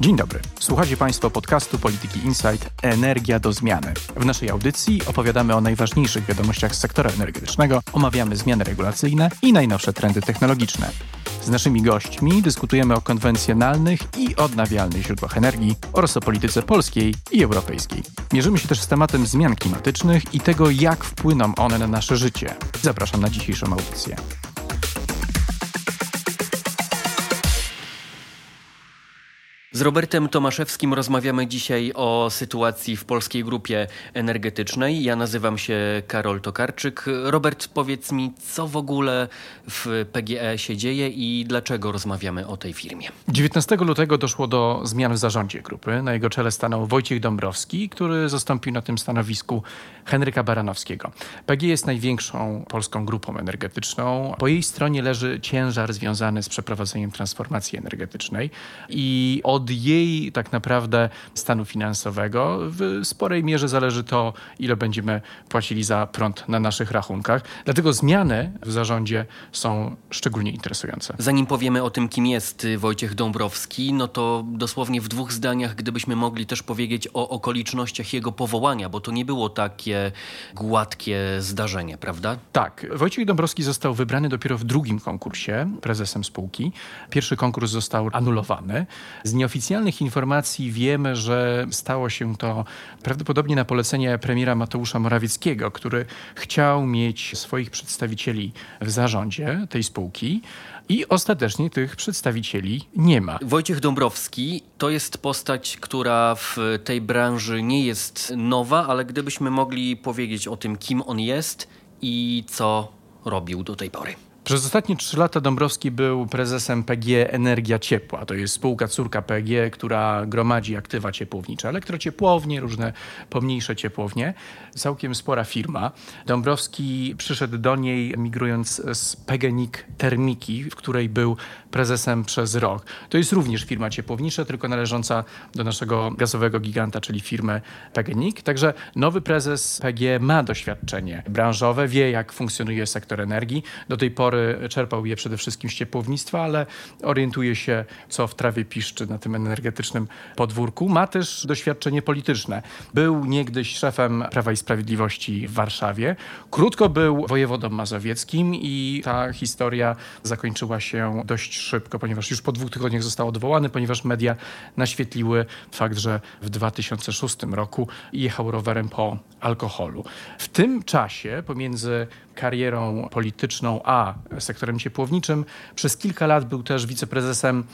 Dzień dobry. Słuchacie Państwo podcastu Polityki Insight Energia do zmiany. W naszej audycji opowiadamy o najważniejszych wiadomościach z sektora energetycznego, omawiamy zmiany regulacyjne i najnowsze trendy technologiczne. Z naszymi gośćmi dyskutujemy o konwencjonalnych i odnawialnych źródłach energii oraz o polityce polskiej i europejskiej. Mierzymy się też z tematem zmian klimatycznych i tego, jak wpłyną one na nasze życie. Zapraszam na dzisiejszą audycję. Z Robertem Tomaszewskim rozmawiamy dzisiaj o sytuacji w polskiej grupie energetycznej. Ja nazywam się Karol Tokarczyk. Robert, powiedz mi, co w ogóle w PGE się dzieje i dlaczego rozmawiamy o tej firmie? 19 lutego doszło do zmian w zarządzie grupy. Na jego czele stanął Wojciech Dąbrowski, który zastąpił na tym stanowisku Henryka Baranowskiego. PGE jest największą polską grupą energetyczną. Po jej stronie leży ciężar związany z przeprowadzeniem transformacji energetycznej i od jej tak naprawdę stanu finansowego w sporej mierze zależy to, ile będziemy płacili za prąd na naszych rachunkach. Dlatego zmiany w zarządzie są szczególnie interesujące. Zanim powiemy o tym, kim jest Wojciech Dąbrowski, no to dosłownie w dwóch zdaniach, gdybyśmy mogli też powiedzieć o okolicznościach jego powołania, bo to nie było takie gładkie zdarzenie, prawda? Tak. Wojciech Dąbrowski został wybrany dopiero w drugim konkursie prezesem spółki. Pierwszy konkurs został anulowany. Z nieoficjalnych informacji wiemy, że stało się to prawdopodobnie na polecenie premiera Mateusza Morawieckiego, który chciał mieć swoich przedstawicieli w zarządzie tej spółki. I ostatecznie tych przedstawicieli nie ma. Wojciech Dąbrowski to jest postać, która w tej branży nie jest nowa, ale gdybyśmy mogli powiedzieć o tym, kim on jest i co robił do tej pory. Przez ostatnie trzy lata Dąbrowski był prezesem PG Energia Ciepła. To jest spółka córka PG, która gromadzi aktywa ciepłownicze, elektrociepłownie, różne pomniejsze ciepłownie. Całkiem spora firma. Dąbrowski przyszedł do niej migrując z PGNiG Termiki, w której był prezesem przez rok. To jest również firma ciepłownicza, tylko należąca do naszego gazowego giganta, czyli firmy PGNiG. Także nowy prezes PG ma doświadczenie branżowe, wie jak funkcjonuje sektor energii. Do tej pory czerpał je przede wszystkim z ciepłownictwa, ale orientuje się, co w trawie piszczy na tym energetycznym podwórku. Ma też doświadczenie polityczne. Był niegdyś szefem Prawa i Sprawiedliwości w Warszawie. Krótko był wojewodą mazowieckim i ta historia zakończyła się dość szybko, ponieważ już po dwóch tygodniach został odwołany, ponieważ media naświetliły fakt, że w 2006 roku jechał rowerem po alkoholu. W tym czasie pomiędzy karierą polityczną a sektorem ciepłowniczym. Przez kilka lat był też wiceprezesem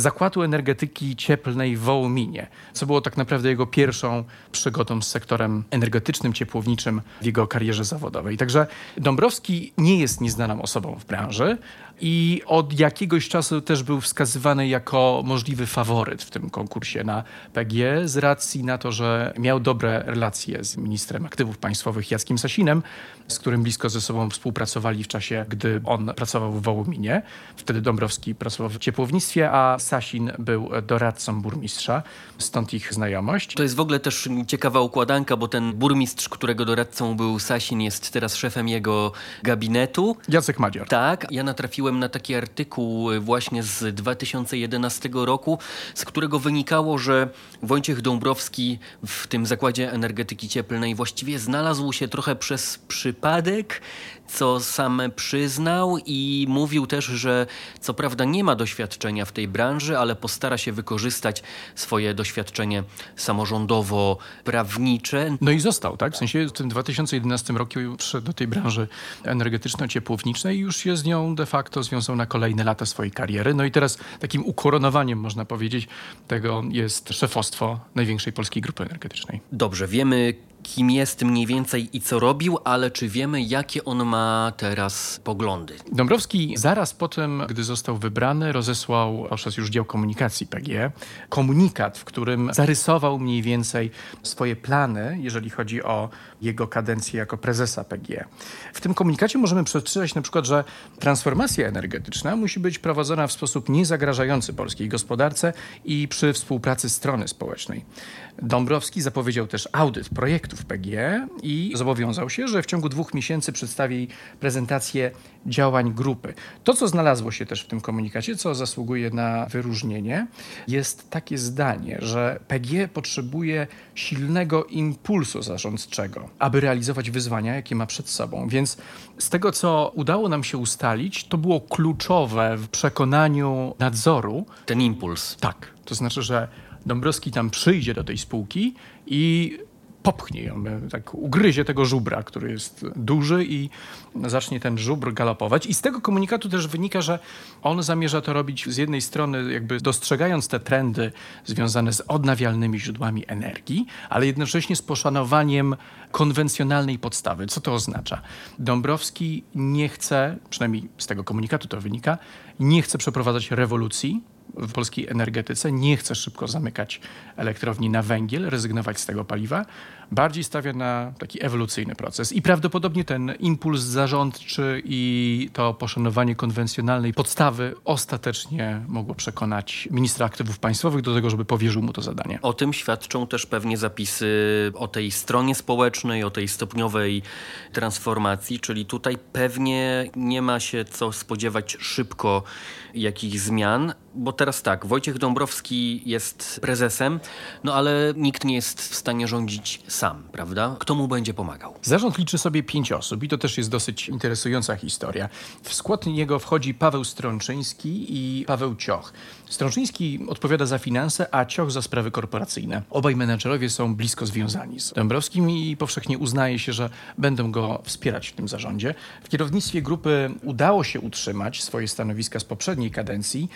Zakładu Energetyki Cieplnej w Wołominie, co było tak naprawdę jego pierwszą przygodą z sektorem energetycznym, ciepłowniczym w jego karierze zawodowej. Także Dąbrowski nie jest nieznaną osobą w branży i od jakiegoś czasu też był wskazywany jako możliwy faworyt w tym konkursie na PG z racji na to, że miał dobre relacje z ministrem aktywów państwowych Jackiem Sasinem, z którym blisko ze sobą współpracowali w czasie, gdy on pracował w Wołominie. Wtedy Dąbrowski pracował w ciepłownictwie, a Sasin był doradcą burmistrza, stąd ich znajomość. To jest w ogóle też ciekawa układanka, bo ten burmistrz, którego doradcą był Sasin, jest teraz szefem jego gabinetu. Jacek Madzior. Tak, ja natrafiłem na taki artykuł właśnie z 2011 roku, z którego wynikało, że Wojciech Dąbrowski w tym zakładzie energetyki cieplnej właściwie znalazł się trochę przez przypadek, co sam przyznał i mówił też, że co prawda nie ma doświadczenia w tej branży, ale postara się wykorzystać swoje doświadczenie samorządowo-prawnicze. No i został, tak? W sensie w tym 2011 roku przyszedł do tej branży energetyczno-ciepłowniczej i już się z nią de facto związał na kolejne lata swojej kariery. No i teraz takim ukoronowaniem, można powiedzieć, tego jest szefostwo największej polskiej grupy energetycznej. Dobrze, wiemy kim jest mniej więcej i co robił, ale czy wiemy, jakie on ma teraz poglądy? Dąbrowski zaraz po tym, gdy został wybrany, rozesłał przez już dział komunikacji PG komunikat, w którym zarysował mniej więcej swoje plany, jeżeli chodzi o jego kadencję jako prezesa PGE. W tym komunikacie możemy przeczytać na przykład, że transformacja energetyczna musi być prowadzona w sposób niezagrażający polskiej gospodarce i przy współpracy strony społecznej. Dąbrowski zapowiedział też audyt projektów PGE i zobowiązał się, że w ciągu dwóch miesięcy przedstawi prezentację działań grupy. To, co znalazło się też w tym komunikacie, co zasługuje na wyróżnienie, jest takie zdanie, że PGE potrzebuje silnego impulsu zarządczego, aby realizować wyzwania, jakie ma przed sobą. Więc z tego, co udało nam się ustalić, to było kluczowe w przekonaniu nadzoru. Ten impuls. Tak. To znaczy, że Dąbrowski tam przyjdzie do tej spółki i popchnie ją, tak ugryzie tego żubra, który jest duży i zacznie ten żubr galopować. I z tego komunikatu też wynika, że on zamierza to robić z jednej strony jakby dostrzegając te trendy związane z odnawialnymi źródłami energii, ale jednocześnie z poszanowaniem konwencjonalnej podstawy. Co to oznacza? Dąbrowski nie chce, przynajmniej z tego komunikatu to wynika, nie chce przeprowadzać rewolucji, w polskiej energetyce nie chce szybko zamykać elektrowni na węgiel, rezygnować z tego paliwa, bardziej stawia na taki ewolucyjny proces. I prawdopodobnie ten impuls zarządczy i to poszanowanie konwencjonalnej podstawy ostatecznie mogło przekonać ministra aktywów państwowych do tego, żeby powierzył mu to zadanie. O tym świadczą też pewnie zapisy o tej stronie społecznej, o tej stopniowej transformacji, czyli tutaj pewnie nie ma się co spodziewać szybko jakichś zmian, bo teraz tak, Wojciech Dąbrowski jest prezesem, no ale nikt nie jest w stanie rządzić sam, prawda? Kto mu będzie pomagał? Zarząd liczy sobie pięć osób i to też jest dosyć interesująca historia. W skład niego wchodzi Paweł Strączyński i Paweł Cioch. Strączyński odpowiada za finanse, a Cioch za sprawy korporacyjne. Obaj menedżerowie są blisko związani z Dąbrowskim i powszechnie uznaje się, że będą go wspierać w tym zarządzie. W kierownictwie grupy udało się utrzymać swoje stanowiska z poprzedniej kadencji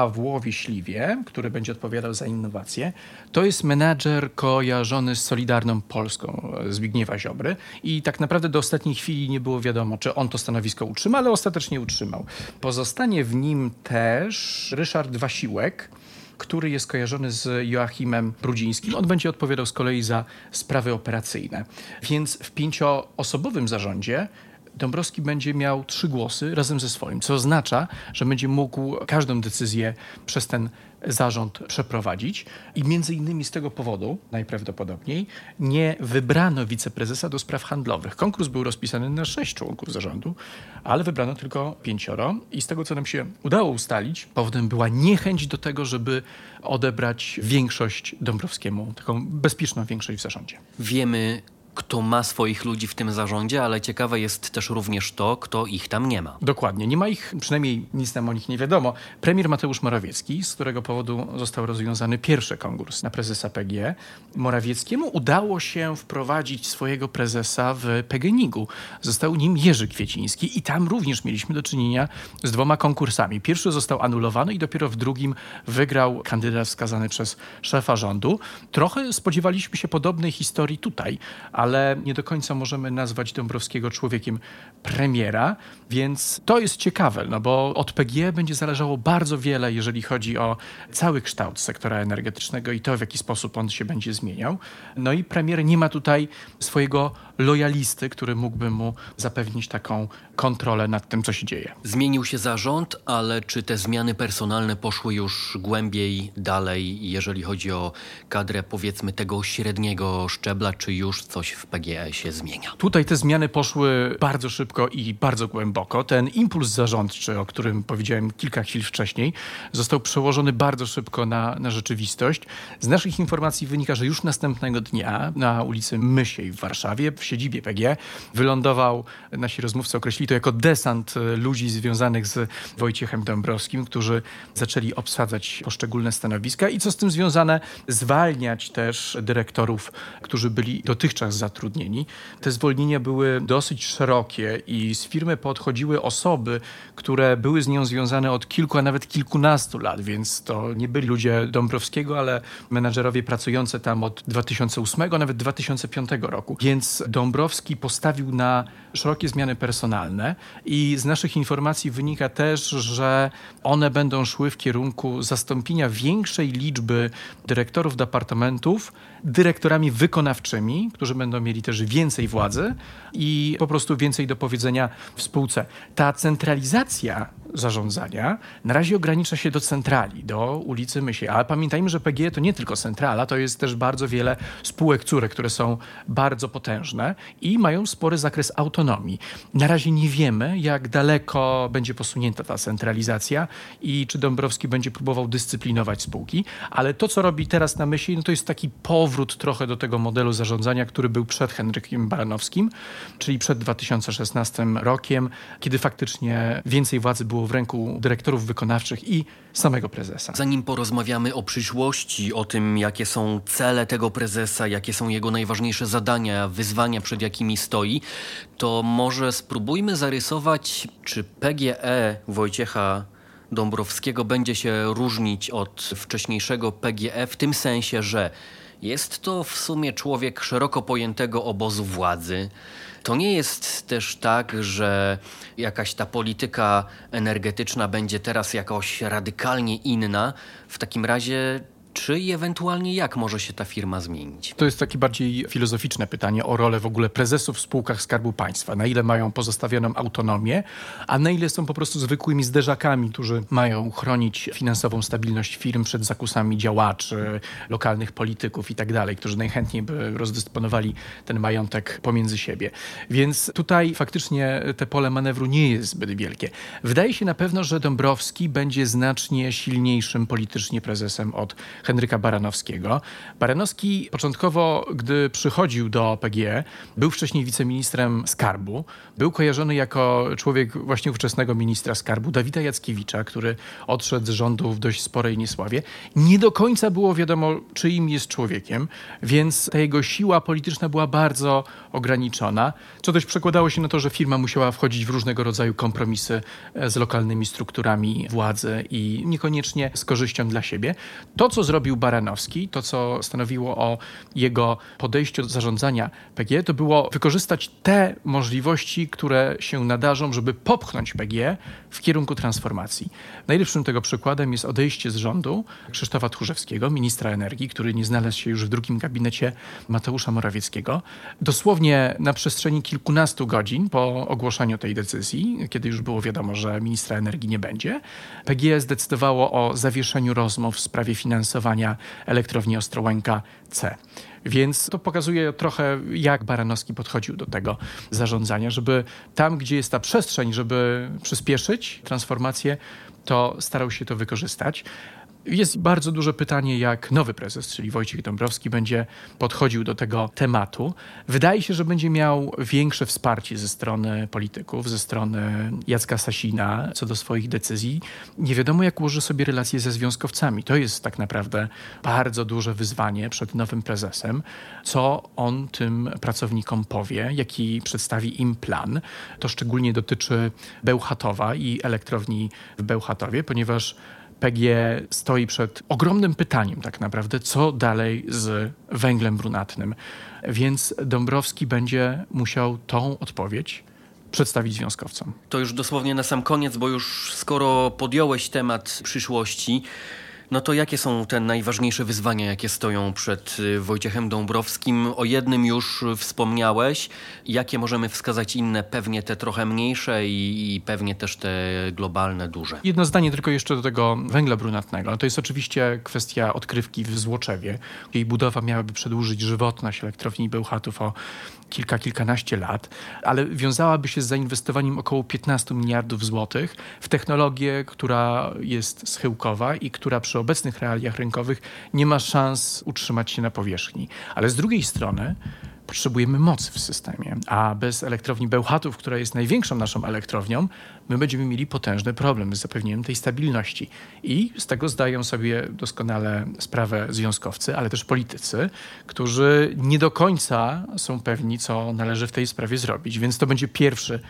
Pawłowi Śliwie, który będzie odpowiadał za innowacje. To jest menedżer kojarzony z Solidarną Polską Zbigniewa Ziobry i tak naprawdę do ostatniej chwili nie było wiadomo, czy on to stanowisko utrzyma, ale ostatecznie utrzymał. Pozostanie w nim też Ryszard Wasiłek, który jest kojarzony z Joachimem Brudzińskim. On będzie odpowiadał z kolei za sprawy operacyjne. Więc w pięcioosobowym zarządzie Dąbrowski będzie miał trzy głosy razem ze swoim, co oznacza, że będzie mógł każdą decyzję przez ten zarząd przeprowadzić i między innymi z tego powodu najprawdopodobniej nie wybrano wiceprezesa do spraw handlowych. Konkurs był rozpisany na sześć członków zarządu, ale wybrano tylko pięcioro i z tego, co nam się udało ustalić, powodem była niechęć do tego, żeby odebrać większość Dąbrowskiemu, taką bezpieczną większość w zarządzie. Wiemy, kto ma swoich ludzi w tym zarządzie, ale ciekawe jest też również to, kto ich tam nie ma. Dokładnie. Nie ma ich, przynajmniej nic nam o nich nie wiadomo. Premier Mateusz Morawiecki, z którego powodu został rozwiązany pierwszy konkurs na prezesa PGE. Morawieckiemu udało się wprowadzić swojego prezesa w PGNiG-u. Został nim Jerzy Kwieciński i tam również mieliśmy do czynienia z dwoma konkursami. Pierwszy został anulowany i dopiero w drugim wygrał kandydat wskazany przez szefa rządu. Trochę spodziewaliśmy się podobnej historii tutaj, ale nie do końca możemy nazwać Dąbrowskiego człowiekiem premiera, więc to jest ciekawe, no bo od PGE będzie zależało bardzo wiele, jeżeli chodzi o cały kształt sektora energetycznego i to, w jaki sposób on się będzie zmieniał. No i premier nie ma tutaj swojego lojalisty, który mógłby mu zapewnić taką kontrolę nad tym, co się dzieje. Zmienił się zarząd, ale czy te zmiany personalne poszły już głębiej, dalej, jeżeli chodzi o kadrę powiedzmy tego średniego szczebla, czy już coś w PGE się zmienia? Tutaj te zmiany poszły bardzo szybko i bardzo głęboko. Ten impuls zarządczy, o którym powiedziałem kilka chwil wcześniej, został przełożony bardzo szybko na, na rzeczywistość. Z naszych informacji wynika, że już następnego dnia na ulicy Mysiej w Warszawie, w siedzibie PG, wylądował, nasi rozmówcy określili to jako desant ludzi związanych z Wojciechem Dąbrowskim, którzy zaczęli obsadzać poszczególne stanowiska i co z tym związane, zwalniać też dyrektorów, którzy byli dotychczas zatrudnieni. Te zwolnienia były dosyć szerokie i z firmy podchodziły osoby, które były z nią związane od kilku, a nawet kilkunastu lat, więc to nie byli ludzie Dąbrowskiego, ale menadżerowie pracujący tam od 2008, nawet 2005 roku. Więc Dąbrowski postawił na szerokie zmiany personalne i z naszych informacji wynika też, że one będą szły w kierunku zastąpienia większej liczby dyrektorów departamentów dyrektorami wykonawczymi, którzy będą będą mieli też więcej władzy i po prostu więcej do powiedzenia w spółce. Ta centralizacja zarządzania na razie ogranicza się do centrali, do ulicy Mysiej. Ale pamiętajmy, że PGE to nie tylko centrala, to jest też bardzo wiele spółek córek, które są bardzo potężne i mają spory zakres autonomii. Na razie nie wiemy, jak daleko będzie posunięta ta centralizacja i czy Dąbrowski będzie próbował dyscyplinować spółki, ale to, co robi teraz na myśli, no to jest taki powrót trochę do tego modelu zarządzania, który był przed Henrykiem Baranowskim, czyli przed 2016 rokiem, kiedy faktycznie więcej władzy było w ręku dyrektorów wykonawczych i samego prezesa. Zanim porozmawiamy o przyszłości, o tym, jakie są cele tego prezesa, jakie są jego najważniejsze zadania, wyzwania, przed jakimi stoi, to może spróbujmy zarysować, czy PGE Wojciecha Dąbrowskiego będzie się różnić od wcześniejszego PGE w tym sensie, że jest to w sumie człowiek szeroko pojętego obozu władzy. To nie jest też tak, że jakaś ta polityka energetyczna będzie teraz jakoś radykalnie inna. W takim razie czy i ewentualnie jak może się ta firma zmienić? To jest takie bardziej filozoficzne pytanie o rolę w ogóle prezesów w spółkach Skarbu Państwa. Na ile mają pozostawioną autonomię, a na ile są po prostu zwykłymi zderzakami, którzy mają chronić finansową stabilność firm przed zakusami działaczy, lokalnych polityków i tak dalej, którzy najchętniej by rozdysponowali ten majątek pomiędzy siebie. Więc tutaj faktycznie te pole manewru nie jest zbyt wielkie. Wydaje się na pewno, że Dąbrowski będzie znacznie silniejszym politycznie prezesem od Henryka Baranowskiego. Baranowski początkowo, gdy przychodził do PGE, był wcześniej wiceministrem skarbu. Był kojarzony jako człowiek właśnie ówczesnego ministra skarbu, Dawida Jackiewicza, który odszedł z rządu w dość sporej niesławie. Nie do końca było wiadomo, czyim jest człowiekiem, więc ta jego siła polityczna była bardzo ograniczona, co dość przekładało się na to, że firma musiała wchodzić w różnego rodzaju kompromisy z lokalnymi strukturami władzy i niekoniecznie z korzyścią dla siebie. To, co zrobił Baranowski, to co stanowiło o jego podejściu do zarządzania PG, to było wykorzystać te możliwości, które się nadarzą, żeby popchnąć PG w kierunku transformacji. Najlepszym tego przykładem jest odejście z rządu Krzysztofa Tchórzewskiego, ministra energii, który nie znalazł się już w drugim gabinecie Mateusza Morawieckiego. Dosłownie na przestrzeni kilkunastu godzin po ogłoszeniu tej decyzji, kiedy już było wiadomo, że ministra energii nie będzie, PGE zdecydowało o zawieszeniu rozmów w sprawie finansowej elektrowni Ostrołęka C. Więc to pokazuje trochę, jak Baranowski podchodził do tego zarządzania, żeby tam, gdzie jest ta przestrzeń, żeby przyspieszyć transformację, to starał się to wykorzystać. Jest bardzo duże pytanie, jak nowy prezes, czyli Wojciech Dąbrowski, będzie podchodził do tego tematu. Wydaje się, że będzie miał większe wsparcie ze strony polityków, ze strony Jacka Sasina co do swoich decyzji. Nie wiadomo, jak ułoży sobie relacje ze związkowcami. To jest tak naprawdę bardzo duże wyzwanie przed nowym prezesem. Co on tym pracownikom powie, jaki przedstawi im plan. To szczególnie dotyczy Bełchatowa i elektrowni w Bełchatowie, ponieważ PG stoi przed ogromnym pytaniem tak naprawdę, co dalej z węglem brunatnym. Więc Dąbrowski będzie musiał tą odpowiedź przedstawić związkowcom. To już dosłownie na sam koniec, bo już skoro podjąłeś temat przyszłości, no to jakie są te najważniejsze wyzwania, jakie stoją przed y, Wojciechem Dąbrowskim? O jednym już wspomniałeś. Jakie możemy wskazać inne, pewnie te trochę mniejsze i, i pewnie też te globalne, duże? Jedno zdanie tylko jeszcze do tego węgla brunatnego. To jest oczywiście kwestia odkrywki w Złoczewie. Jej budowa miałaby przedłużyć żywotność elektrowni Bełchatów o kilka, kilkanaście lat, ale wiązałaby się z zainwestowaniem około 15 miliardów złotych w technologię, która jest schyłkowa i która przy obecnych realiach rynkowych nie ma szans utrzymać się na powierzchni. Ale z drugiej strony potrzebujemy mocy w systemie, a bez elektrowni Bełchatów, która jest największą naszą elektrownią, my będziemy mieli potężny problem z zapewnieniem tej stabilności. I z tego zdają sobie doskonale sprawę związkowcy, ale też politycy, którzy nie do końca są pewni, co należy w tej sprawie zrobić. Więc to będzie pierwszy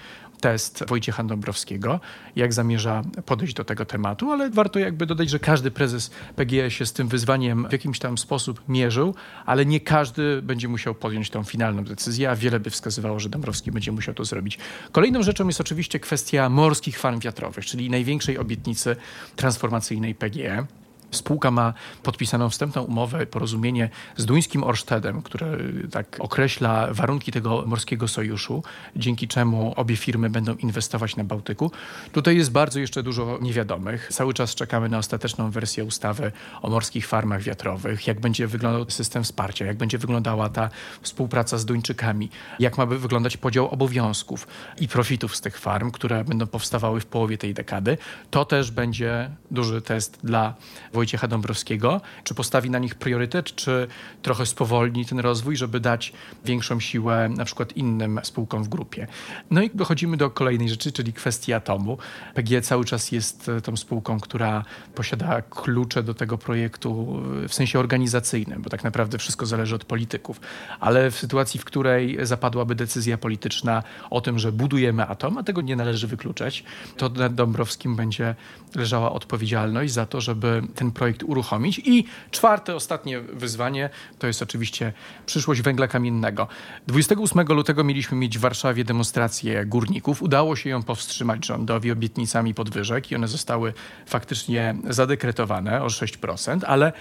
test Wojciecha Dąbrowskiego, jak zamierza podejść do tego tematu, ale warto jakby dodać, że każdy prezes PGE się z tym wyzwaniem w jakimś tam sposób mierzył, ale nie każdy będzie musiał podjąć tą finalną decyzję, a wiele by wskazywało, że Dąbrowski będzie musiał to zrobić. Kolejną rzeczą jest oczywiście kwestia morskich farm wiatrowych, czyli największej obietnicy transformacyjnej PGE. Spółka ma podpisaną wstępną umowę, porozumienie z duńskim Orstedem, które tak określa warunki tego morskiego sojuszu, dzięki czemu obie firmy będą inwestować na Bałtyku. Tutaj jest bardzo jeszcze dużo niewiadomych. Cały czas czekamy na ostateczną wersję ustawy o morskich farmach wiatrowych, jak będzie wyglądał system wsparcia, jak będzie wyglądała ta współpraca z Duńczykami, jak ma wyglądać podział obowiązków i profitów z tych farm, które będą powstawały w połowie tej dekady. To też będzie duży test dla Wojciecha Dąbrowskiego, czy postawi na nich priorytet, czy trochę spowolni ten rozwój, żeby dać większą siłę na przykład innym spółkom w grupie. No i dochodzimy do kolejnej rzeczy, czyli kwestii atomu. PG cały czas jest e, tą spółką, która posiada klucze do tego projektu e, w sensie organizacyjnym, bo tak naprawdę wszystko zależy od polityków. Ale w sytuacji, w której zapadłaby decyzja polityczna o tym, że budujemy atom, a tego nie należy wykluczać, to nad Dąbrowskim będzie leżała odpowiedzialność za to, żeby ten projekt uruchomić. I czwarte, ostatnie wyzwanie to jest oczywiście przyszłość węgla kamiennego. 28 lutego mieliśmy mieć w Warszawie demonstrację górników. Udało się ją powstrzymać rządowi obietnicami podwyżek i one zostały faktycznie zadekretowane o 6%, ale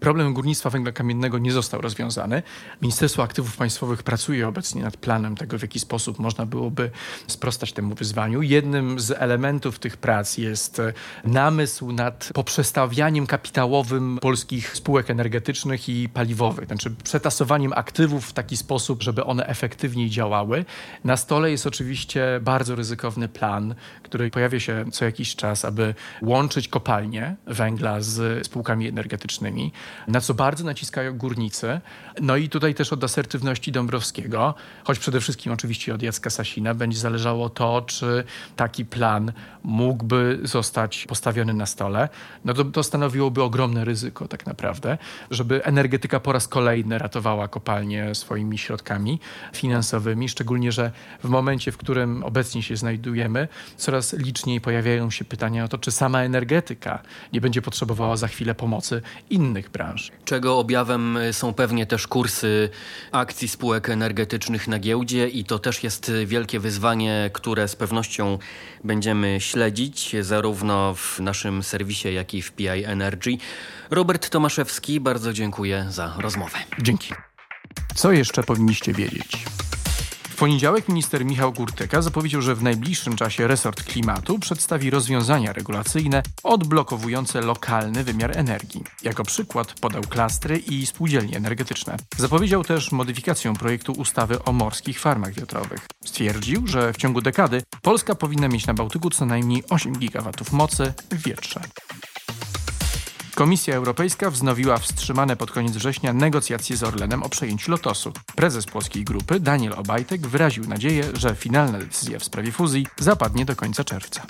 Problem górnictwa węgla kamiennego nie został rozwiązany. Ministerstwo Aktywów Państwowych pracuje obecnie nad planem tego, w jaki sposób można byłoby sprostać temu wyzwaniu. Jednym z elementów tych prac jest namysł nad poprzestawianiem kapitałowym polskich spółek energetycznych i paliwowych, znaczy przetasowaniem aktywów w taki sposób, żeby one efektywniej działały. Na stole jest oczywiście bardzo ryzykowny plan, który pojawia się co jakiś czas, aby łączyć kopalnie węgla z spółkami energetycznymi na co bardzo naciskają górnicy. No i tutaj też od asertywności Dąbrowskiego, choć przede wszystkim oczywiście od Jacka Sasina, będzie zależało to, czy taki plan mógłby zostać postawiony na stole. No to, to stanowiłoby ogromne ryzyko tak naprawdę, żeby energetyka po raz kolejny ratowała kopalnie swoimi środkami finansowymi, szczególnie, że w momencie, w którym obecnie się znajdujemy, coraz liczniej pojawiają się pytania o to, czy sama energetyka nie będzie potrzebowała za chwilę pomocy innych branż. Czego objawem są pewnie też kursy akcji spółek energetycznych na giełdzie i to też jest wielkie wyzwanie, które z pewnością będziemy śledzić zarówno w naszym serwisie, jak i w PI Energy. Robert Tomaszewski, bardzo dziękuję za rozmowę. Dzięki. Co jeszcze powinniście wiedzieć? Poniedziałek minister Michał Górtyka zapowiedział, że w najbliższym czasie resort klimatu przedstawi rozwiązania regulacyjne odblokowujące lokalny wymiar energii. Jako przykład podał klastry i spółdzielnie energetyczne. Zapowiedział też modyfikację projektu ustawy o morskich farmach wiatrowych. Stwierdził, że w ciągu dekady Polska powinna mieć na Bałtyku co najmniej 8 gigawatów mocy w wietrze. Komisja Europejska wznowiła wstrzymane pod koniec września negocjacje z Orlenem o przejęciu Lotosu. Prezes polskiej grupy Daniel Obajtek wyraził nadzieję, że finalna decyzja w sprawie fuzji zapadnie do końca czerwca.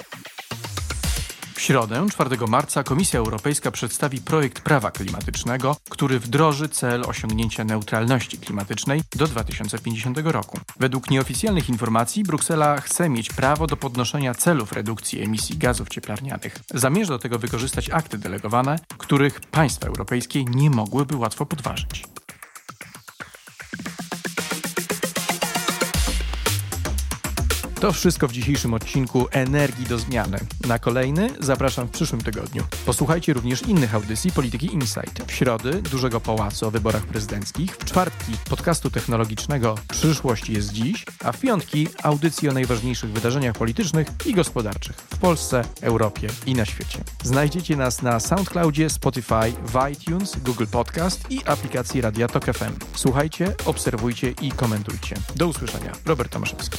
W środę, 4 marca, Komisja Europejska przedstawi projekt prawa klimatycznego, który wdroży cel osiągnięcia neutralności klimatycznej do 2050 roku. Według nieoficjalnych informacji Bruksela chce mieć prawo do podnoszenia celów redukcji emisji gazów cieplarnianych. Zamierza do tego wykorzystać akty delegowane, których państwa europejskie nie mogłyby łatwo podważyć. To wszystko w dzisiejszym odcinku Energii do Zmiany. Na kolejny zapraszam w przyszłym tygodniu. Posłuchajcie również innych audycji Polityki Insight. W środy Dużego Pałacu o wyborach prezydenckich, w czwartki podcastu technologicznego Przyszłość jest dziś, a w piątki audycji o najważniejszych wydarzeniach politycznych i gospodarczych w Polsce, Europie i na świecie. Znajdziecie nas na SoundCloudzie, Spotify, w iTunes, Google Podcast i aplikacji Radia Tok FM. Słuchajcie, obserwujcie i komentujcie. Do usłyszenia. Robert Tomaszewski.